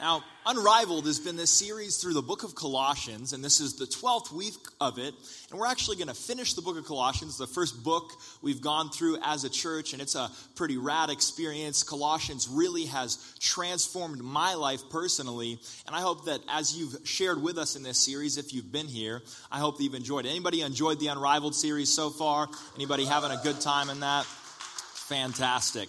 Now, Unrivaled has been this series through the book of Colossians, and this is the 12th week of it. And we're actually going to finish the book of Colossians, the first book we've gone through as a church, and it's a pretty rad experience. Colossians really has transformed my life personally, and I hope that as you've shared with us in this series, if you've been here, I hope that you've enjoyed it. Anybody enjoyed the Unrivaled series so far? Anybody having a good time in that? Fantastic.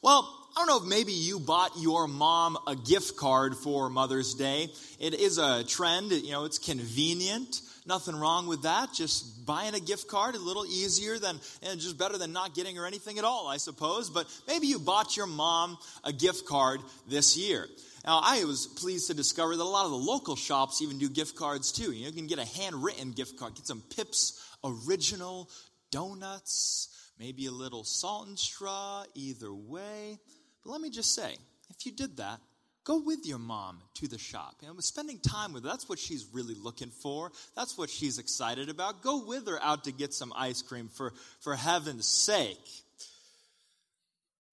Well, I don't know if maybe you bought your mom a gift card for Mother's Day. It is a trend, you know, it's convenient. Nothing wrong with that. Just buying a gift card a little easier than, and just better than not getting her anything at all, I suppose. But maybe you bought your mom a gift card this year. Now, I was pleased to discover that a lot of the local shops even do gift cards too. You, can get a handwritten gift card, get some Pips original donuts, maybe a little salt and straw, either way. But let me just say, if you did that, go with your mom to the shop. You know, spending time with her, that's what she's really looking for. That's what she's excited about. Go with her out to get some ice cream for, for heaven's sake.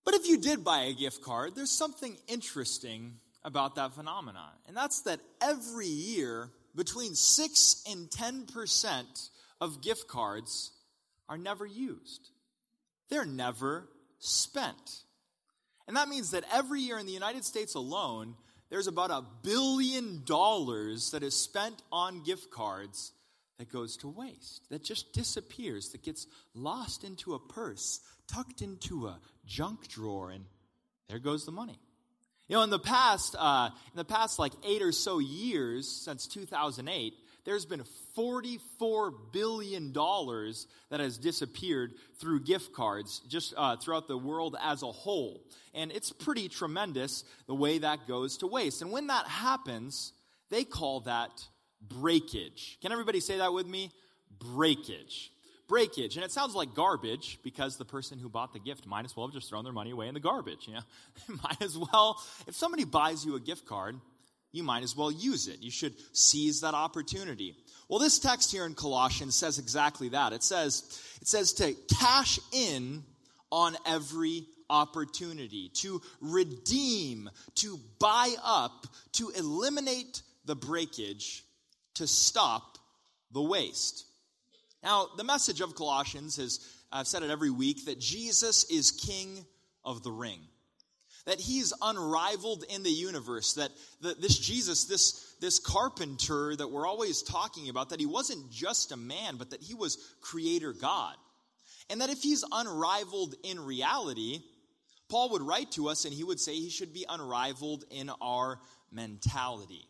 But if you did buy a gift card, there's something interesting about that phenomenon. And that's that every year, between 6 and 10% of gift cards are never used. They're never spent. And that means that every year in the United States alone, there's about a billion dollars that is spent on gift cards that goes to waste, that just disappears, that gets lost into a purse, tucked into a junk drawer, and there goes the money. You know, in the past, uh, in the past like eight or so years since 2008, there's been $44 billion that has disappeared through gift cards just uh, throughout the world as a whole. And it's pretty tremendous the way that goes to waste. And when that happens, they call that breakage. Can everybody say that with me? Breakage. Breakage. And it sounds like garbage because the person who bought the gift might as well have just thrown their money away in the garbage. You know? might as well, if somebody buys you a gift card, you might as well use it. You should seize that opportunity. Well, this text here in Colossians says exactly that. It says, it says to cash in on every opportunity, to redeem, to buy up, to eliminate the breakage, to stop the waste. Now, the message of Colossians is I've said it every week that Jesus is king of the ring that he's unrivaled in the universe, that the, this Jesus, this, this carpenter that we're always talking about, that he wasn't just a man, but that he was creator God. And that if he's unrivaled in reality, Paul would write to us and he would say he should be unrivaled in our mentality.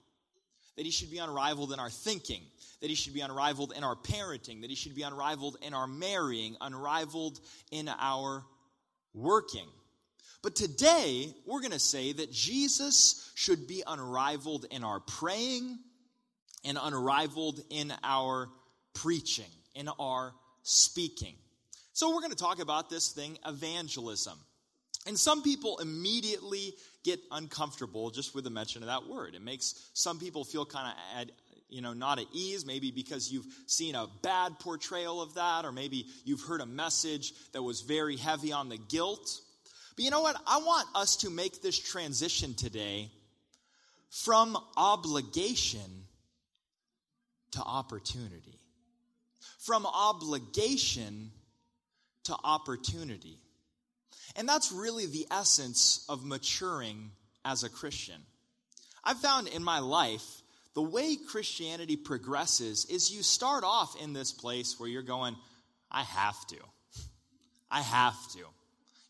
That he should be unrivaled in our thinking, that he should be unrivaled in our parenting, that he should be unrivaled in our marrying, unrivaled in our working. But today, we're going to say that Jesus should be unrivaled in our praying and unrivaled in our preaching, in our speaking. So, we're going to talk about this thing, evangelism. And some people immediately get uncomfortable just with the mention of that word. It makes some people feel kind of you know not at ease maybe because you've seen a bad portrayal of that or maybe you've heard a message that was very heavy on the guilt but you know what? I want us to make this transition today from obligation to opportunity. From obligation to opportunity. And that's really the essence of maturing as a Christian. I've found in my life, the way Christianity progresses is you start off in this place where you're going, I have to. I have to.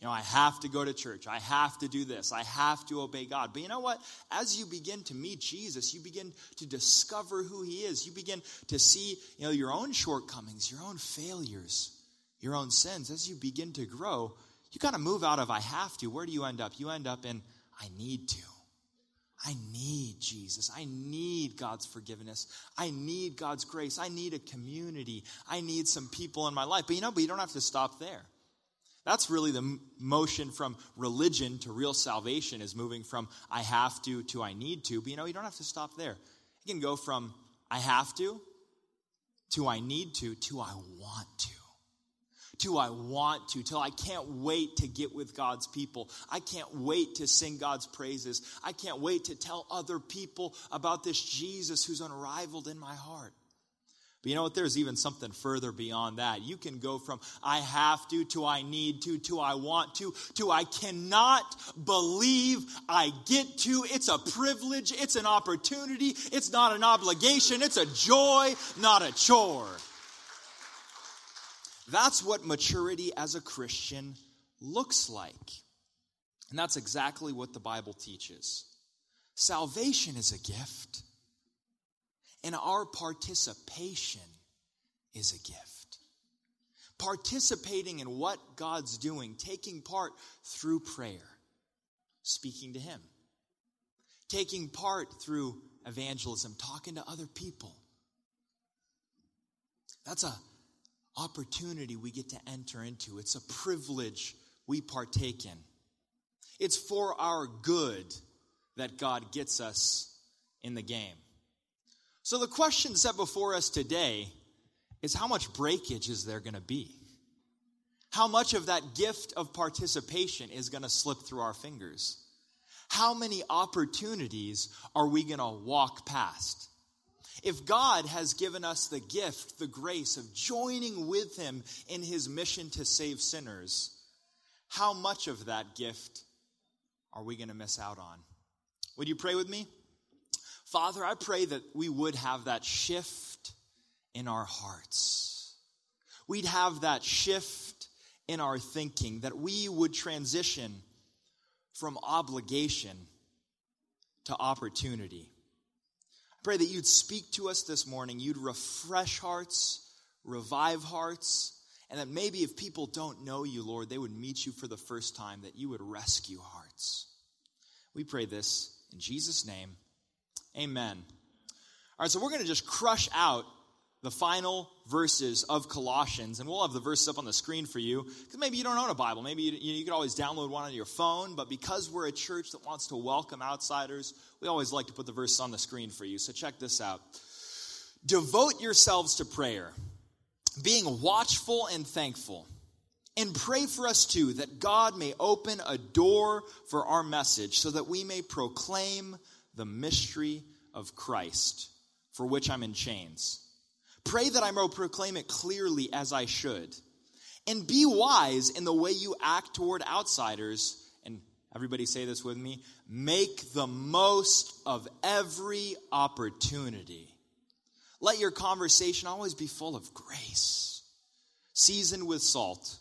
You know, I have to go to church. I have to do this. I have to obey God. But you know what? As you begin to meet Jesus, you begin to discover who he is. You begin to see, you know, your own shortcomings, your own failures, your own sins. As you begin to grow, you kind of move out of I have to. Where do you end up? You end up in I need to. I need Jesus. I need God's forgiveness. I need God's grace. I need a community. I need some people in my life. But you know, but you don't have to stop there. That's really the motion from religion to real salvation is moving from I have to to I need to. But you know, you don't have to stop there. You can go from I have to to I need to to I want to. to I want to, till I can't wait to get with God's people. I can't wait to sing God's praises. I can't wait to tell other people about this Jesus who's unrivaled in my heart. But you know what? There's even something further beyond that. You can go from I have to to I need to to I want to to I cannot believe I get to. It's a privilege. It's an opportunity. It's not an obligation. It's a joy, not a chore. That's what maturity as a Christian looks like. And that's exactly what the Bible teaches. Salvation is a gift, and our participation is a gift. Participating in what God's doing, taking part through prayer, speaking to Him, taking part through evangelism, talking to other people. That's a opportunity we get to enter into. It's a privilege we partake in. It's for our good that God gets us in the game. So, the question set before us today is how much breakage is there going to be? How much of that gift of participation is going to slip through our fingers? How many opportunities are we going to walk past? If God has given us the gift, the grace of joining with Him in His mission to save sinners, how much of that gift are we going to miss out on? Would you pray with me? Father, I pray that we would have that shift in our hearts. We'd have that shift in our thinking, that we would transition from obligation to opportunity I pray that you'd speak to us this morning. You'd refresh hearts, revive hearts, and that maybe if people don't know you, Lord, they would meet you for the first time, that you would rescue hearts. We pray this in Jesus' name. Amen. All right, so we're going to just crush out the final verses of Colossians, and we'll have the verses up on the screen for you because maybe you don't own a Bible. Maybe you, you, could always download one on your phone, but because we're a church that wants to welcome outsiders, we always like to put the verses on the screen for you. So check this out. Devote yourselves to prayer, being watchful and thankful. And pray for us too, that God may open a door for our message so that we may proclaim the mystery of Christ, for which I'm in chains Pray that I may proclaim it clearly as I should. And be wise in the way you act toward outsiders. And everybody say this with me make the most of every opportunity. Let your conversation always be full of grace, seasoned with salt,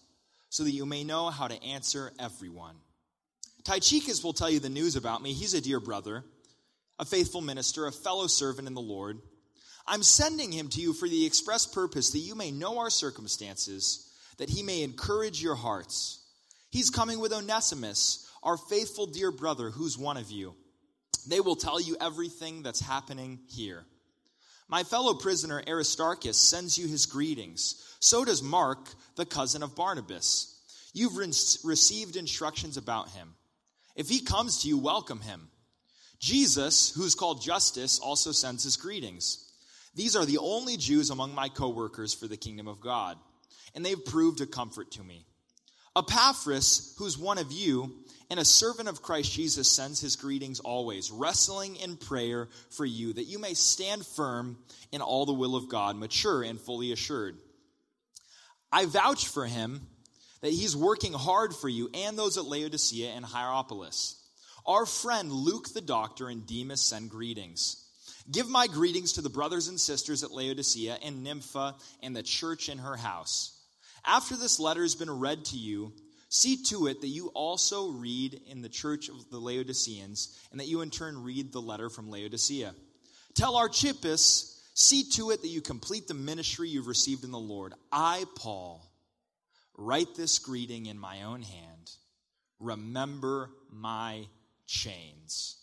so that you may know how to answer everyone. Tychicus will tell you the news about me. He's a dear brother, a faithful minister, a fellow servant in the Lord. I'm sending him to you for the express purpose that you may know our circumstances, that he may encourage your hearts. He's coming with Onesimus, our faithful dear brother, who's one of you. They will tell you everything that's happening here. My fellow prisoner Aristarchus sends you his greetings. So does Mark, the cousin of Barnabas. You've re- received instructions about him. If he comes to you, welcome him. Jesus, who's called Justus, also sends his greetings. These are the only Jews among my coworkers for the kingdom of God, and they've proved a comfort to me. Epaphras, who's one of you and a servant of Christ Jesus, sends his greetings always, wrestling in prayer for you, that you may stand firm in all the will of God, mature and fully assured. I vouch for him that he's working hard for you and those at Laodicea and Hierapolis. Our friend Luke the doctor and Demas send greetings. Give my greetings to the brothers and sisters at Laodicea and Nympha and the church in her house. After this letter has been read to you, see to it that you also read in the church of the Laodiceans, and that you in turn read the letter from Laodicea. Tell Archippus, see to it that you complete the ministry you've received in the Lord. I, Paul, write this greeting in my own hand. Remember my chains.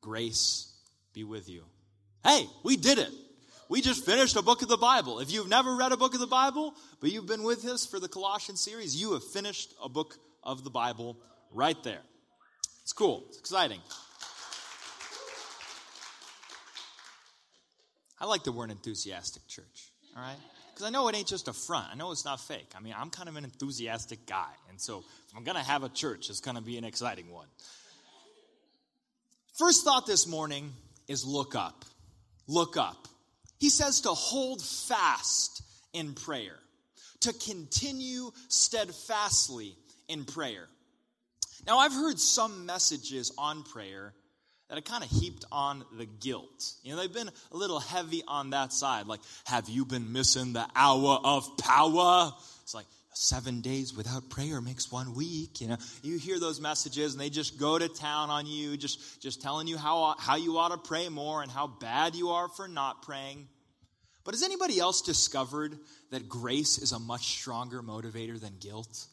Grace be with you. Hey, we did it. We just finished a book of the Bible. If you've never read a book of the Bible, but you've been with us for the Colossians series, you have finished a book of the Bible right there. It's cool. It's exciting. I like we're an enthusiastic church. All right? Because I know it ain't just a front. I know it's not fake. I mean, I'm kind of an enthusiastic guy. And so if I'm going to have a church, it's going to be an exciting one. First thought this morning is look up. Look up. He says to hold fast in prayer, to continue steadfastly in prayer. Now, I've heard some messages on prayer that have kind of heaped on the guilt. You know, they've been a little heavy on that side. Like, have you been missing the hour of power? It's like, seven days without prayer makes one week. You know, you hear those messages and they just go to town on you, just, just telling you how, how you ought to pray more and how bad you are for not praying. But has anybody else discovered that grace is a much stronger motivator than guilt?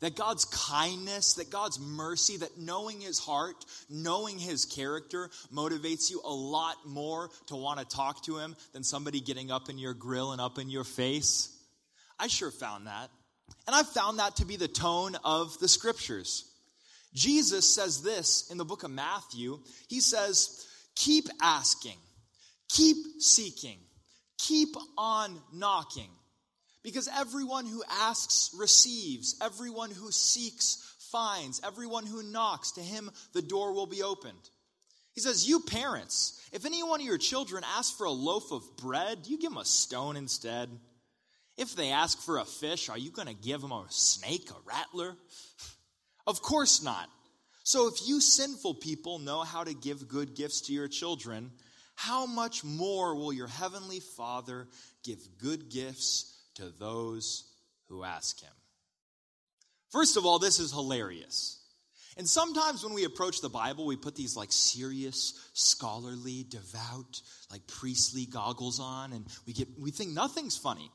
That God's kindness, that God's mercy, that knowing His heart, knowing His character motivates you a lot more to want to talk to Him than somebody getting up in your grill and up in your face. I sure found that. And I've found that to be the tone of the scriptures. Jesus says this in the book of Matthew. He says, Keep asking, keep seeking, keep on knocking. Because everyone who asks receives, everyone who seeks finds, everyone who knocks, to him the door will be opened. He says, You parents, if any one of your children asks for a loaf of bread, you give them a stone instead? If they ask for a fish, are you going to give them a snake, a rattler? Of course not. So if you sinful people know how to give good gifts to your children, how much more will your heavenly Father give good gifts to those who ask him. First of all, this is hilarious. And sometimes when we approach the Bible, we put these like serious, scholarly, devout, like priestly goggles on, and we get we think nothing's funny.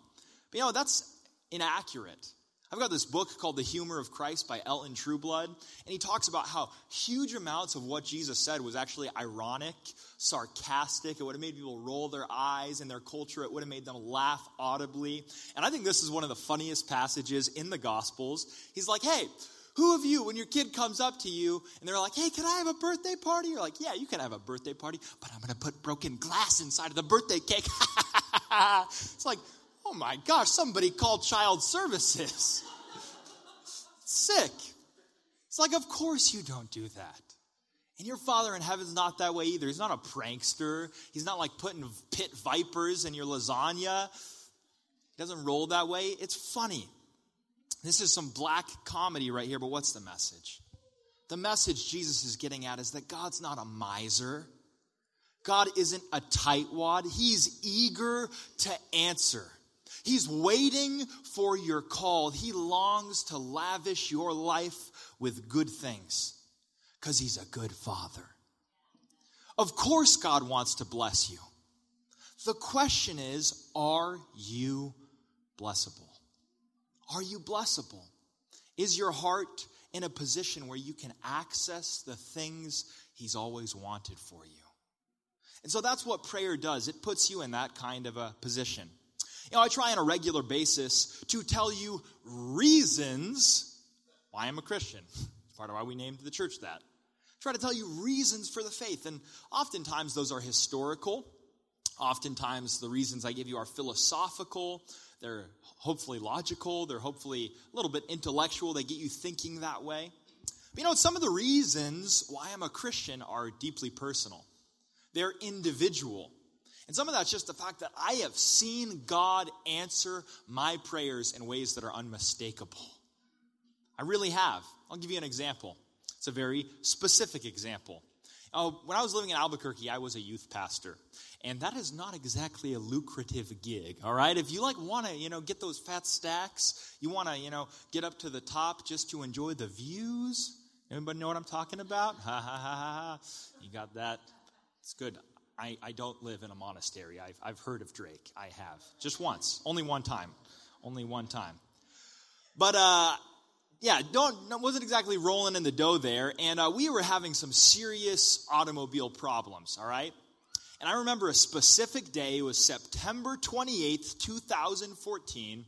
But you know, that's inaccurate. I've got this book called The Humor of Christ by Elton Trueblood, and he talks about how huge amounts of what Jesus said was actually ironic, sarcastic. It would have made people roll their eyes in their culture, it would have made them laugh audibly. And I think this is one of the funniest passages in the Gospels. He's like, hey, who of you, when your kid comes up to you and they're like, hey, can I have a birthday party? You're like, yeah, you can have a birthday party, but I'm going to put broken glass inside of the birthday cake. it's like, Oh my gosh, somebody called child services. Sick. It's like, of course you don't do that. And your Father in heaven's not that way either. He's not a prankster. He's not like putting pit vipers in your lasagna. He doesn't roll that way. It's funny. This is some black comedy right here, but what's the message? The message Jesus is getting at is that God's not a miser. God isn't a tightwad. He's eager to answer. He's waiting for your call. He longs to lavish your life with good things because He's a good Father. Of course, God wants to bless you. The question is are you blessable? Are you blessable? Is your heart in a position where you can access the things He's always wanted for you? And so that's what prayer does. It puts you in that kind of a position. You know, I try on a regular basis to tell you reasons why I'm a Christian. It's part of why we named the church that. I try to tell you reasons for the faith, and oftentimes those are historical. Oftentimes the reasons I give you are philosophical. They're hopefully logical. They're hopefully a little bit intellectual. They get you thinking that way. But you know, some of the reasons why I'm a Christian are deeply personal. They're individual. And some of that's just the fact that I have seen God answer my prayers in ways that are unmistakable. I really have. I'll give you an example. It's a very specific example. Oh, when I was living in Albuquerque, I was a youth pastor. And that is not exactly a lucrative gig, all right? If you like want to, you know, get those fat stacks, you want to, you know, get up to the top just to enjoy the views. Anybody know what I'm talking about? Ha ha ha ha. You got that. It's good. I, I don't live in a monastery. I've, I've heard of Drake. I have. Just once. Only one time. Only one time. But, uh, yeah, don't, wasn't exactly rolling in the dough there. And uh, we were having some serious automobile problems, all right? And I remember a specific day. It was September 28th, 2014.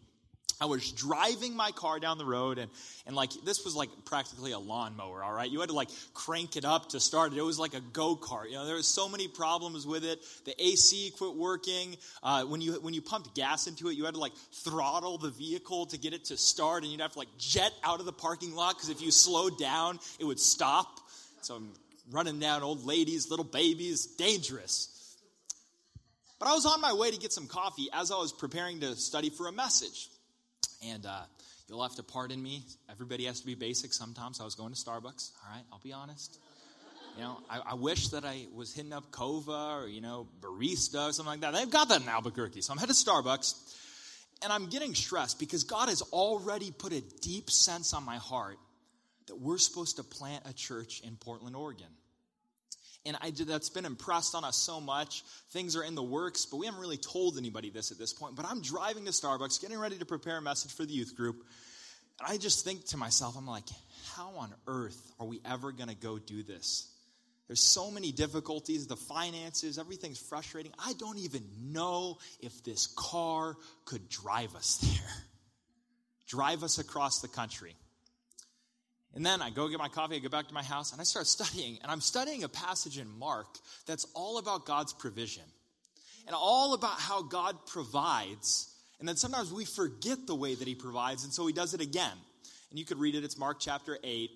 I was driving my car down the road and, and like this was like practically a lawnmower, all right? You had to like crank it up to start it. It was like a go-kart. You know, there was so many problems with it. The AC quit working. Uh, when you when you pumped gas into it, you had to like throttle the vehicle to get it to start, and you'd have to like jet out of the parking lot because if you slowed down, it would stop. So I'm running down old ladies, little babies, dangerous. But I was on my way to get some coffee as I was preparing to study for a message. And uh, you'll have to pardon me. Everybody has to be basic sometimes. I was going to Starbucks. All right, I'll be honest. You know, I, I, wish that I was hitting up Cova or, you know, Barista or something like that. They've got that in Albuquerque. So I'm headed to Starbucks. And I'm getting stressed because God has already put a deep sense on my heart that we're supposed to plant a church in Portland, Oregon. And I that's been impressed on us so much. Things are in the works, but we haven't really told anybody this at this point. But I'm driving to Starbucks, getting ready to prepare a message for the youth group. And I just think to myself, I'm like, how on earth are we ever going to go do this? There's so many difficulties, the finances, everything's frustrating. I don't even know if this car could drive us there, drive us across the country. And then I go get my coffee, I go back to my house, and I start studying. And I'm studying a passage in Mark that's all about God's provision and all about how God provides. And then sometimes we forget the way that He provides, and so He does it again. And you could read it, it's Mark chapter 8.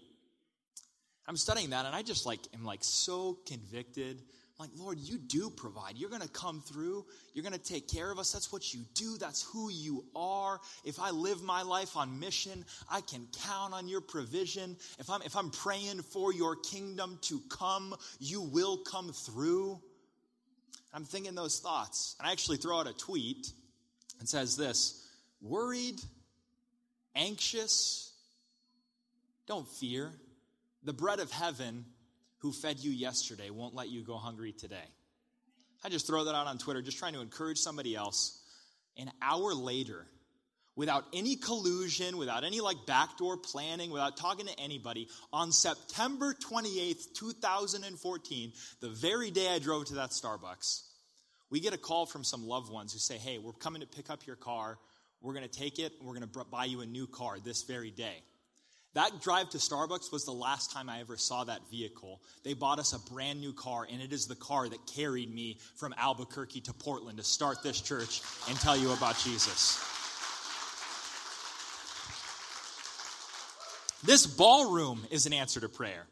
I'm studying that, and I just like am like so convicted like, Lord, you do provide. You're going to come through. You're going to take care of us. That's what you do. That's who you are. If I live my life on mission, I can count on your provision. If I'm, if I'm praying for your kingdom to come, you will come through. I'm thinking those thoughts. And I actually throw out a tweet and says this worried, anxious, don't fear. The bread of heaven who fed you yesterday won't let you go hungry today. I just throw that out on Twitter, just trying to encourage somebody else. An hour later, without any collusion, without any like backdoor planning, without talking to anybody, on September 28th, 2014, the very day I drove to that Starbucks, we get a call from some loved ones who say, Hey, we're coming to pick up your car. We're going to take it we're going to buy you a new car this very day. That drive to Starbucks was the last time I ever saw that vehicle. They bought us a brand new car, and it is the car that carried me from Albuquerque to Portland to start this church and tell you about Jesus. This ballroom is an answer to prayer.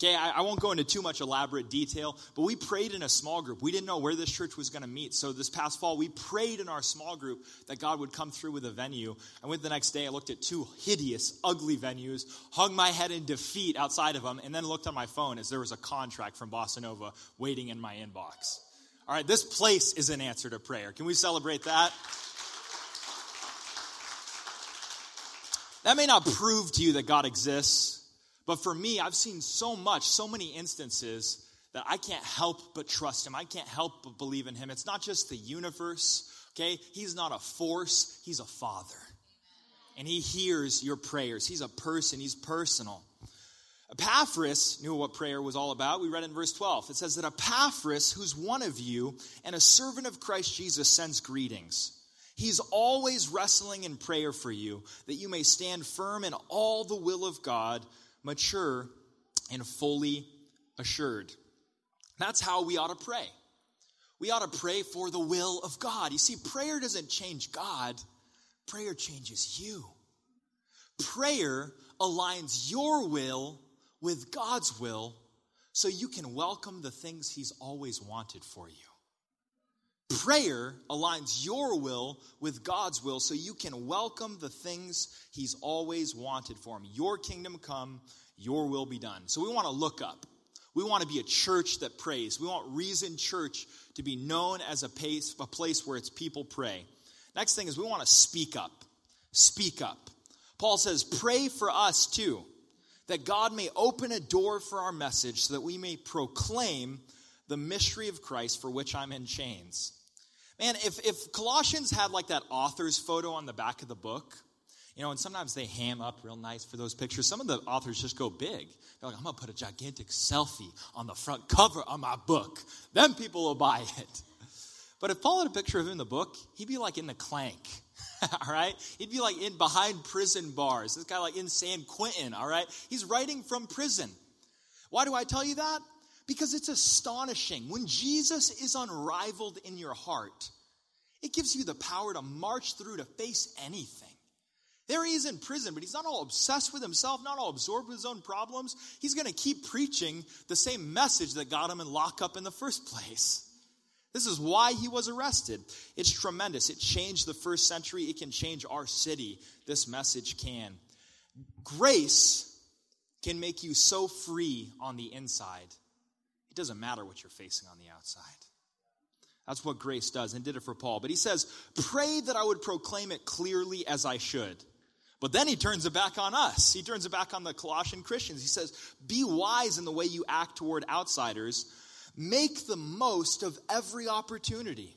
Okay, I, I, won't go into too much elaborate detail, but we prayed in a small group. We didn't know where this church was going to meet. So this past fall, we prayed in our small group that God would come through with a venue. And with the next day, I looked at two hideous, ugly venues, hung my head in defeat outside of them, and then looked on my phone as there was a contract from Bossa Nova waiting in my inbox. All right, this place is an answer to prayer. Can we celebrate that? That may not prove to you that God exists. But for me, I've seen so much, so many instances that I can't help but trust him. I can't help but believe in him. It's not just the universe, okay? He's not a force, he's a father. And he hears your prayers. He's a person, he's personal. Epaphras knew what prayer was all about. We read in verse 12. It says that Epaphras, who's one of you and a servant of Christ Jesus, sends greetings. He's always wrestling in prayer for you, that you may stand firm in all the will of God mature, and fully assured. That's how we ought to pray. We ought to pray for the will of God. You see, prayer doesn't change God, prayer changes you. Prayer aligns your will with God's will so you can welcome the things He's always wanted for you. Prayer aligns your will with God's will so you can welcome the things He's always wanted for Him. Your kingdom come, your will be done. So we want to look up. We want to be a church that prays. We want Reason Church to be known as a place, a place where its people pray. Next thing is we want to speak up. Speak up. Paul says, Pray for us too, that God may open a door for our message so that we may proclaim the mystery of Christ for which I'm in chains. Man, if, if Colossians had like that author's photo on the back of the book, you know, and sometimes they ham up real nice for those pictures. Some of the authors just go big. They're like, I'm going to put a gigantic selfie on the front cover of my book. Then people will buy it. But if Paul had a picture of him in the book, he'd be like in the clank. all right? He'd be like in behind prison bars. This guy like in San Quentin, all right? He's writing from prison. Why do I tell you that? Because it's astonishing. When Jesus is unrivaled in your heart, it gives you the power to march through to face anything. There he is in prison, but he's not all obsessed with himself, not all absorbed with his own problems. He's going to keep preaching the same message that got him in lockup in the first place. This is why he was arrested. It's tremendous. It changed the first century. It can change our city. This message can. Grace can make you so free on the inside, doesn't matter what you're facing on the outside. That's what grace does, and did it for Paul. But he says, Pray that I would proclaim it clearly as I should. But then he turns it back on us. He turns it back on the Colossian Christians. He says, Be wise in the way you act toward outsiders. Make the most of every opportunity.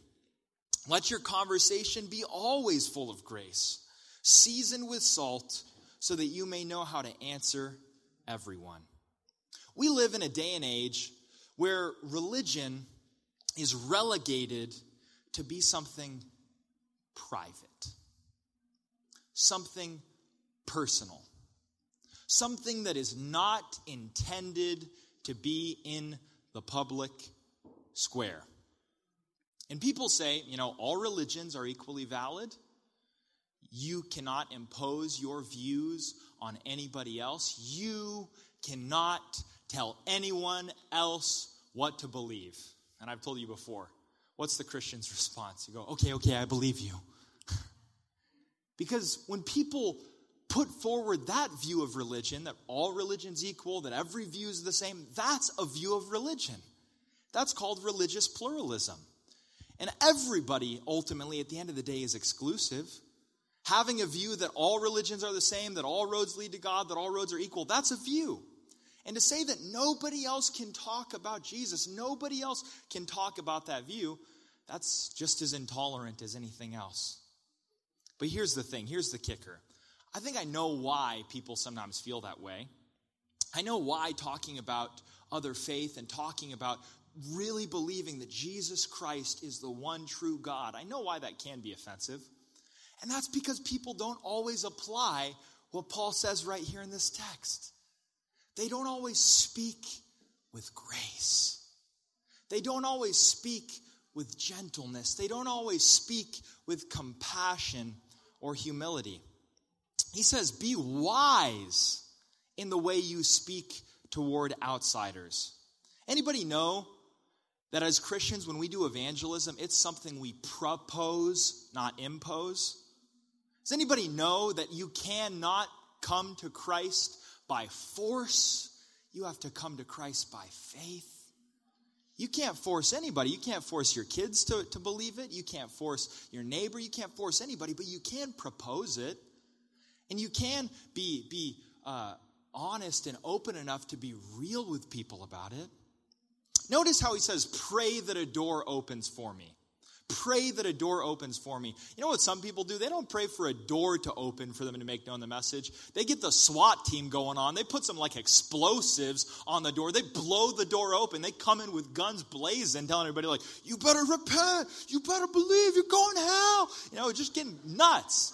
Let your conversation be always full of grace, seasoned with salt, so that you may know how to answer everyone. We live in a day and age where religion is relegated to be something private, something personal, something that is not intended to be in the public square. And people say, you know, all religions are equally valid. You cannot impose your views on anybody else. You cannot tell anyone else what to believe. And I've told you before, what's the Christian's response? You go, okay, okay, I believe you. because when people put forward that view of religion, that all religion's equal, that every view is the same, that's a view of religion. That's called religious pluralism. And everybody, ultimately, at the end of the day, is exclusive. Having a view that all religions are the same, that all roads lead to God, that all roads are equal, that's a view. And to say that nobody else can talk about Jesus, nobody else can talk about that view, that's just as intolerant as anything else. But here's the thing here's the kicker I think I know why people sometimes feel that way. I know why talking about other faith and talking about really believing that Jesus Christ is the one true God, I know why that can be offensive. And that's because people don't always apply what Paul says right here in this text. They don't always speak with grace. They don't always speak with gentleness. They don't always speak with compassion or humility. He says, Be wise in the way you speak toward outsiders. Anybody know that as Christians, when we do evangelism, it's something we propose, not impose? Does anybody know that you cannot come to Christ by force? You have to come to Christ by faith. You can't force anybody. You can't force your kids to, to believe it. You can't force your neighbor. You can't force anybody, but you can propose it. And you can be, be uh, honest and open enough to be real with people about it. Notice how he says, Pray that a door opens for me. Pray that a door opens for me. You know what some people do? They don't pray for a door to open for them to make known the message. They get the SWAT team going on. They put some like explosives on the door. They blow the door open. They come in with guns blazing, telling everybody, like, you better repent. You better believe you're going to hell. You know, just getting nuts.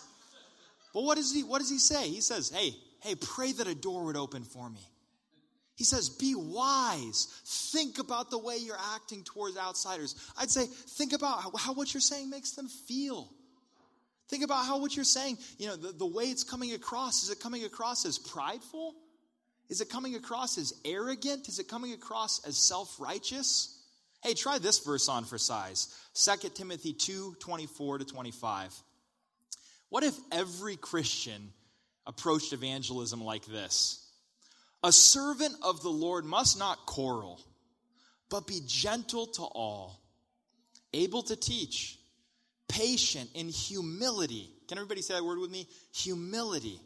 But what does he what does he say? He says, "Hey, hey, pray that a door would open for me." He says, "Be wise. Think about the way you're acting towards outsiders." I'd say, think about how, how what you're saying makes them feel. Think about how what you're saying, you know, the, the way it's coming across. Is it coming across as prideful? Is it coming across as arrogant? Is it coming across as self-righteous? Hey, try this verse on for size. 2 Timothy 2, 24 to 25. What if every Christian approached evangelism like this? A servant of the Lord must not quarrel, but be gentle to all, able to teach, patient in humility. Can everybody say that word with me? Humility.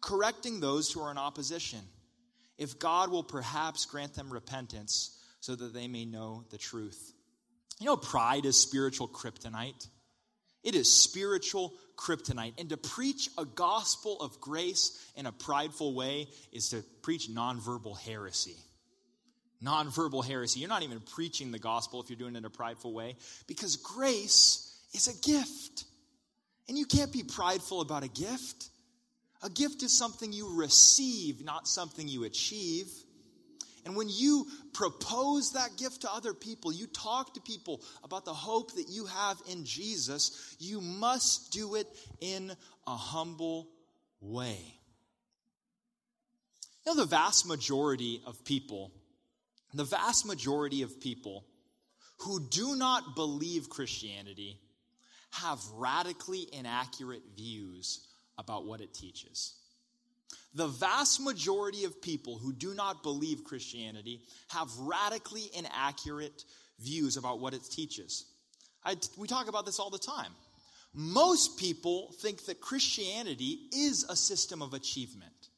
Correcting those who are in opposition, if God will perhaps grant them repentance so that they may know the truth. You know, pride is spiritual kryptonite. It is spiritual kryptonite. And to preach a gospel of grace in a prideful way is to preach nonverbal heresy. Nonverbal heresy. You're not even preaching the gospel if you're doing it in a prideful way because grace is a gift. And you can't be prideful about a gift. A gift is something you receive, not something you achieve. And when you propose that gift to other people, you talk to people about the hope that you have in Jesus, you must do it in a humble way. You know, the vast majority of people, the vast majority of people who do not believe Christianity have radically inaccurate views about what it teaches. The vast majority of people who do not believe Christianity have radically inaccurate views about what it teaches. I, we talk about this all the time. Most people think that Christianity is a system of achievement.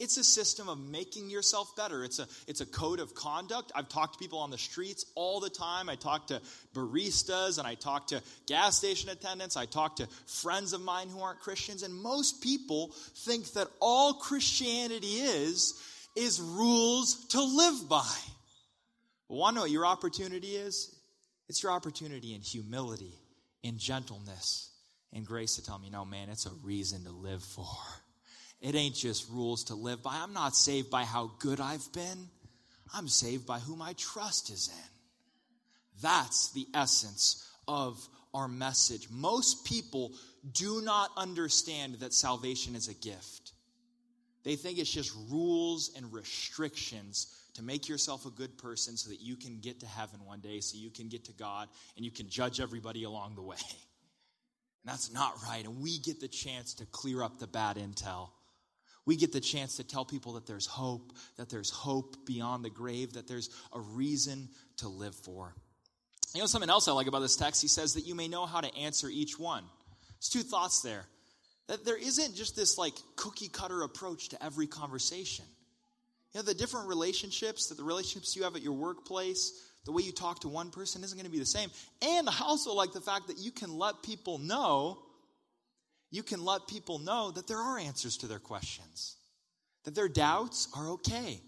It's a system of making yourself better. It's a, it's a code of conduct. I've talked to people on the streets all the time. I talk to baristas and I talk to gas station attendants. I talk to friends of mine who aren't Christians. And most people think that all Christianity is, is rules to live by. But want to know what your opportunity is? It's your opportunity in humility, in gentleness, in grace to tell me, no, man, it's a reason to live for. It ain't just rules to live by. I'm not saved by how good I've been, I'm saved by who my trust is in. That's the essence of our message. Most people do not understand that salvation is a gift. They think it's just rules and restrictions to make yourself a good person so that you can get to heaven one day, so you can get to God, and you can judge everybody along the way. And that's not right. And we get the chance to clear up the bad intel we get the chance to tell people that there's hope, that there's hope beyond the grave, that there's a reason to live for. You know something else I like about this text? He says that you may know how to answer each one. There's two thoughts there. That there isn't just this like cookie cutter approach to every conversation. You know, the different relationships, that the relationships you have at your workplace, the way you talk to one person isn't going to be the same. And I also like the fact that you can let people know you can let people know that there are answers to their questions, that their doubts are okay,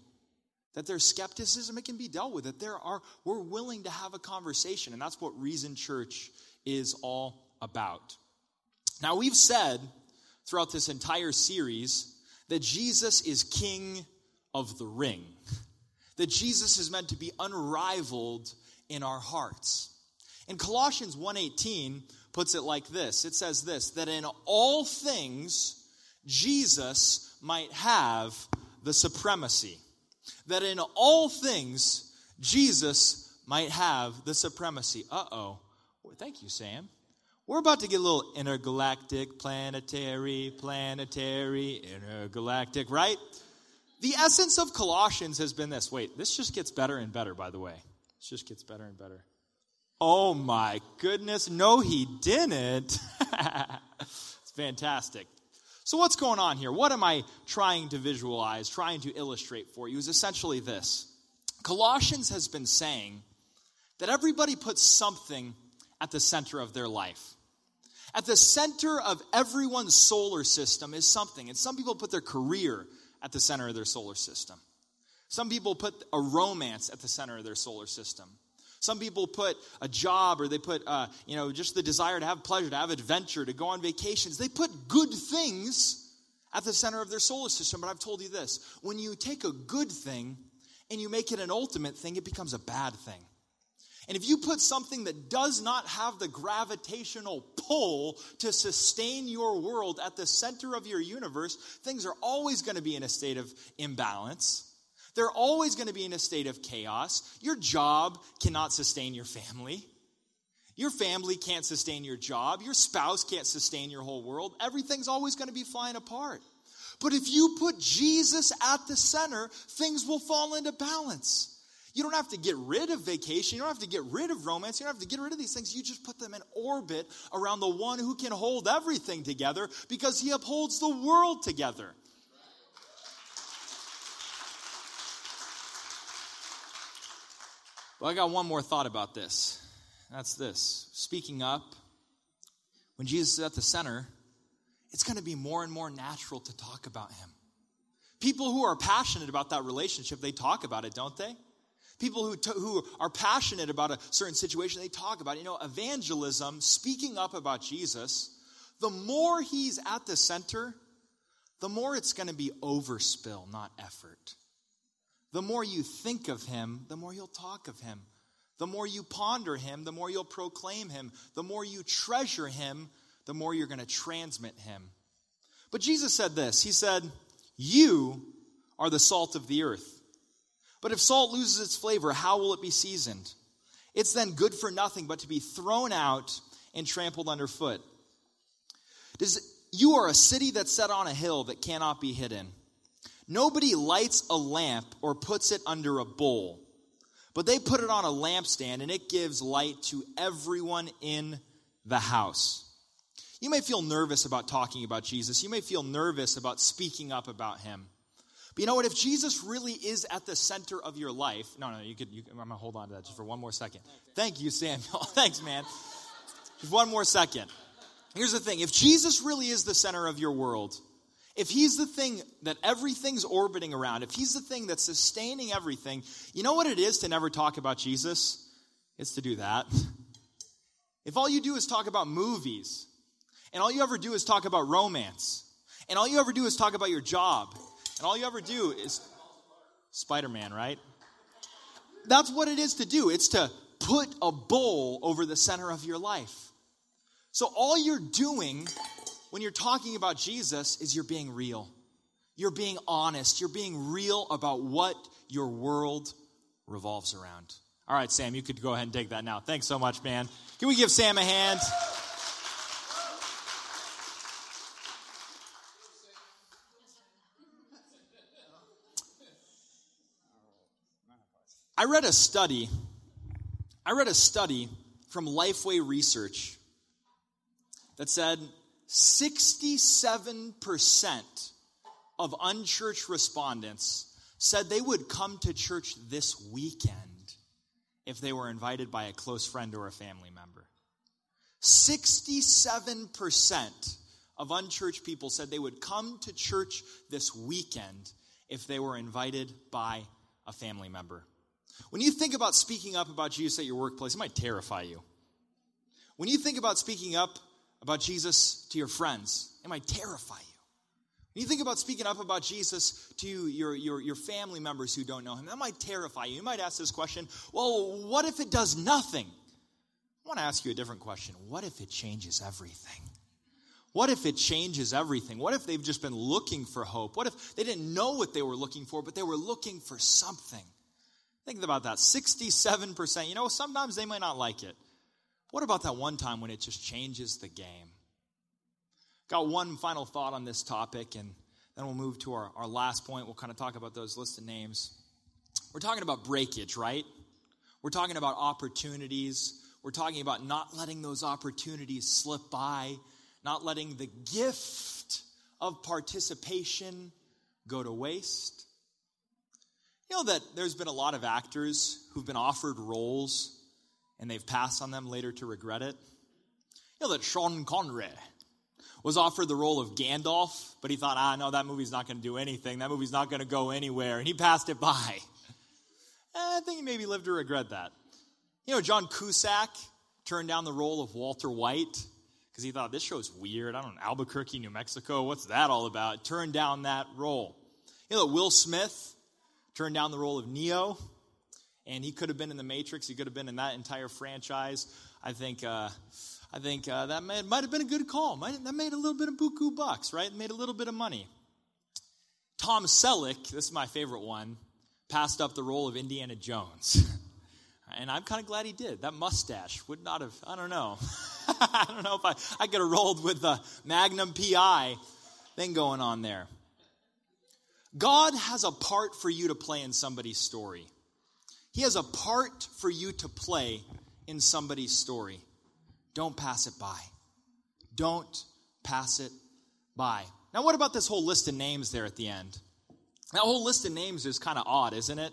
that their skepticism it can be dealt with, that there are we're willing to have a conversation, and that's what Reason Church is all about. Now we've said throughout this entire series that Jesus is king of the ring. That Jesus is meant to be unrivaled in our hearts. In Colossians 1:18, puts it like this it says this that in all things Jesus might have the supremacy. That in all things Jesus might have the supremacy. Uh oh. Thank you, Sam. We're about to get a little intergalactic, planetary, planetary, intergalactic, right? The essence of Colossians has been this. Wait, this just gets better and better, by the way. This just gets better and better. Oh my goodness. No, he didn't. it's fantastic. So, what's going on here? What am I trying to visualize, trying to illustrate for you? Is essentially this Colossians has been saying that everybody puts something at the center of their life. At the center of everyone's solar system is something. And some people put their career at the center of their solar system. Some people put a romance at the center of their solar system. Some people put a job or they put, uh, you know, just the desire to have pleasure, to have adventure, to go on vacations. They put good things at the center of their solar system. But I've told you this when you take a good thing and you make it an ultimate thing, it becomes a bad thing. And if you put something that does not have the gravitational pull to sustain your world at the center of your universe, things are always going to be in a state of imbalance. They're always going to be in a state of chaos. Your job cannot sustain your family. Your family can't sustain your job. Your spouse can't sustain your whole world. Everything's always going to be flying apart. But if you put Jesus at the center, things will fall into balance. You don't have to get rid of vacation. You don't have to get rid of romance. You don't have to get rid of these things. You just put them in orbit around the one who can hold everything together because he upholds the world together. Well, I got one more thought about this. That's this. Speaking up, when Jesus is at the center, it's going to be more and more natural to talk about him. People who are passionate about that relationship, they talk about it, don't they? People who, t- who are passionate about a certain situation, they talk about it. You know, evangelism, speaking up about Jesus, the more he's at the center, the more it's going to be overspill, not effort. The more you think of him, the more you'll talk of him. The more you ponder him, the more you'll proclaim him. The more you treasure him, the more you're going to transmit him. But Jesus said this He said, You are the salt of the earth. But if salt loses its flavor, how will it be seasoned? It's then good for nothing but to be thrown out and trampled underfoot. Does, you are a city that's set on a hill that cannot be hidden. Nobody lights a lamp or puts it under a bowl, but they put it on a lampstand and it gives light to everyone in the house. You may feel nervous about talking about Jesus. You may feel nervous about speaking up about him. But you know what? If Jesus really is at the center of your life, no, no, you could, you, I'm going to hold on to that just for one more second. Thank you, Samuel. Thanks, man. Just one more second. Here's the thing if Jesus really is the center of your world, if he's the thing that everything's orbiting around, if he's the thing that's sustaining everything, you know what it is to never talk about Jesus? It's to do that. If all you do is talk about movies, and all you ever do is talk about romance, and all you ever do is talk about your job, and all you ever do is Spider Man, right? That's what it is to do. It's to put a bowl over the center of your life. So all you're doing when you're talking about Jesus is you're being real. You're being honest. You're being real about what your world revolves around. All right, Sam, you could go ahead and take that now. Thanks so much, man. Can we give Sam a hand? I read a study. I read a study from Lifeway Research that said 67% of unchurched respondents said they would come to church this weekend if they were invited by a close friend or a family member. 67% of unchurched people said they would come to church this weekend if they were invited by a family member. When you think about speaking up about Jesus at your workplace, it might terrify you. When you think about speaking up about Jesus to your friends, it might terrify you. When you think about speaking up about Jesus to your, your, your family members who don't know him, that might terrify you. You might ask this question well, what if it does nothing? I want to ask you a different question. What if it changes everything? What if it changes everything? What if they've just been looking for hope? What if they didn't know what they were looking for, but they were looking for something? Think about that 67%. You know, sometimes they might not like it. What about that one time when it just changes the game? Got one final thought on this topic, and then we'll move to our, our last point. We'll kind of talk about those listed names. We're talking about breakage, right? We're talking about opportunities. We're talking about not letting those opportunities slip by, not letting the gift of participation go to waste. You know that there's been a lot of actors who've been offered roles and they've passed on them later to regret it. You know that Sean Connery was offered the role of Gandalf, but he thought, ah, no, that movie's not going to do anything. That movie's not going to go anywhere. And he passed it by. I think he maybe lived to regret that. You know, John Cusack turned down the role of Walter White because he thought this show's weird. I don't know, Albuquerque, New Mexico, what's that all about? Turned down that role. You know, Will Smith turned down the role of Neo, and he could have been in the Matrix. He could have been in that entire franchise. I think. Uh, I think uh, that might, might have been a good call. Might, that made a little bit of buku bucks, right? Made a little bit of money. Tom Selleck, this is my favorite one, passed up the role of Indiana Jones. and I'm kind of glad he did. That mustache would not have, I don't know. I don't know if I, I could have rolled with the Magnum PI thing going on there. God has a part for you to play in somebody's story. He has a part for you to play in somebody's story. Don't pass it by. Don't pass it by. Now, what about this whole list of names there at the end? That whole list of names is kind of odd, isn't it?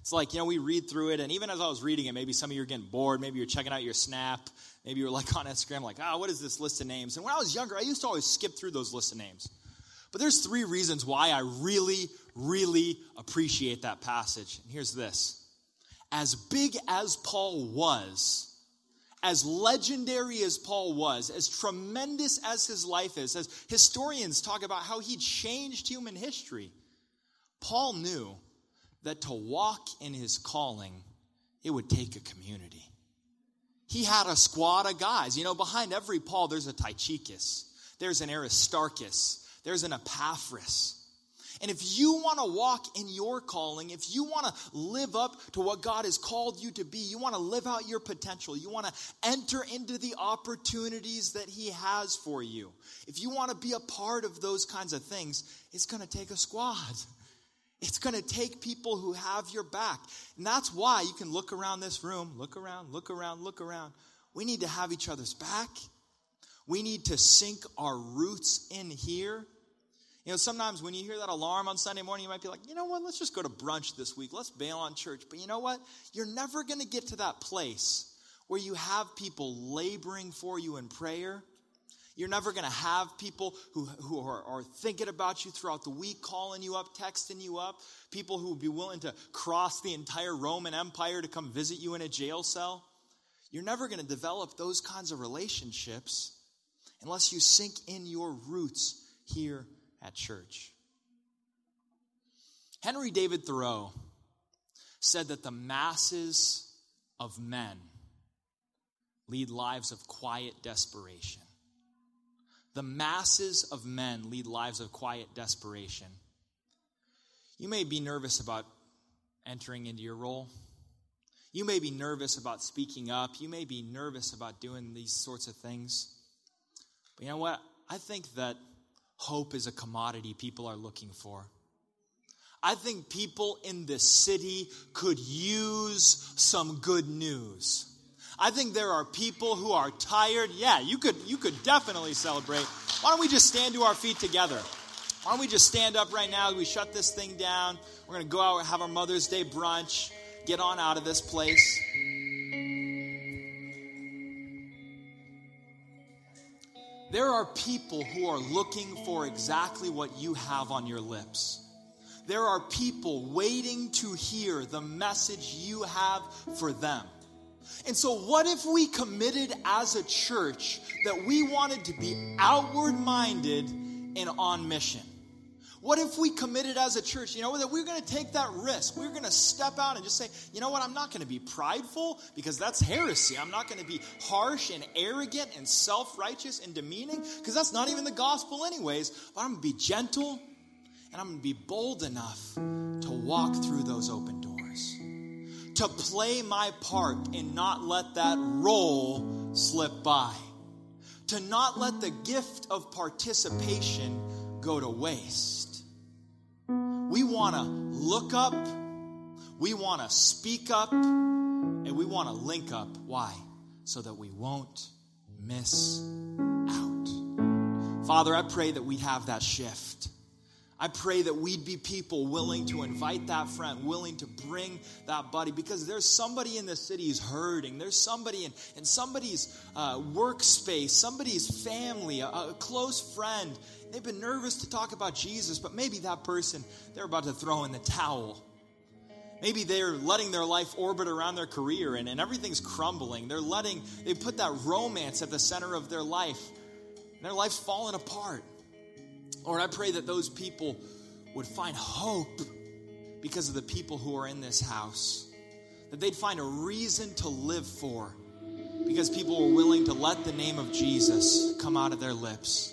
It's like, you know, we read through it, and even as I was reading it, maybe some of you are getting bored. Maybe you're checking out your snap. Maybe you're like on Instagram, like, ah, oh, what is this list of names? And when I was younger, I used to always skip through those lists of names. But there's three reasons why I really, really appreciate that passage. And here's this As big as Paul was, as legendary as Paul was, as tremendous as his life is, as historians talk about how he changed human history, Paul knew that to walk in his calling, it would take a community. He had a squad of guys. You know, behind every Paul, there's a Tychicus, there's an Aristarchus, there's an Epaphras. And if you want to walk in your calling, if you want to live up to what God has called you to be, you want to live out your potential, you want to enter into the opportunities that He has for you, if you want to be a part of those kinds of things, it's going to take a squad. It's going to take people who have your back. And that's why you can look around this room, look around, look around, look around. We need to have each other's back. We need to sink our roots in here. You know, sometimes when you hear that alarm on Sunday morning, you might be like, you know what, let's just go to brunch this week. Let's bail on church. But you know what? You're never going to get to that place where you have people laboring for you in prayer. You're never going to have people who, who are, are, thinking about you throughout the week, calling you up, texting you up, people who would be willing to cross the entire Roman Empire to come visit you in a jail cell. You're never going to develop those kinds of relationships unless you sink in your roots here at church. Henry David Thoreau said that the masses of men lead lives of quiet desperation. The masses of men lead lives of quiet desperation. You may be nervous about entering into your role. You may be nervous about speaking up. You may be nervous about doing these sorts of things. But you know what? I think that hope is a commodity people are looking for. I think people in this city could use some good news. I think there are people who are tired. Yeah, you could you could definitely celebrate. Why don't we just stand to our feet together? Why don't we just stand up right now? We shut this thing down. We're going to go out and have our Mother's Day brunch. Get on out of this place. There are people who are looking for exactly what you have on your lips. There are people waiting to hear the message you have for them. And so, what if we committed as a church that we wanted to be outward minded and on mission? What if we committed as a church, you know, that we're going to take that risk? We're going to step out and just say, you know what, I'm not going to be prideful because that's heresy. I'm not going to be harsh and arrogant and self righteous and demeaning because that's not even the gospel, anyways. But I'm going to be gentle and I'm going to be bold enough to walk through those open doors, to play my part and not let that role slip by, to not let the gift of participation go to waste we want to look up, we want to speak up, and we want to link up. Why? So that we won't miss out. Father, I pray that we'd have that shift. I pray that we'd be people willing to invite that friend, willing to bring that buddy, because there's somebody in the city who's hurting. There's somebody in, in somebody's uh, workspace, somebody's family, a, a close friend They've been nervous to talk about Jesus, but maybe that person, they're about to throw in the towel. Maybe they're letting their life orbit around their career and, and everything's crumbling. They're letting, they put that romance at the center of their life. And their life's falling apart. Lord, I pray that those people would find hope because of the people who are in this house. That they'd find a reason to live for because people were willing to let the name of Jesus come out of their lips.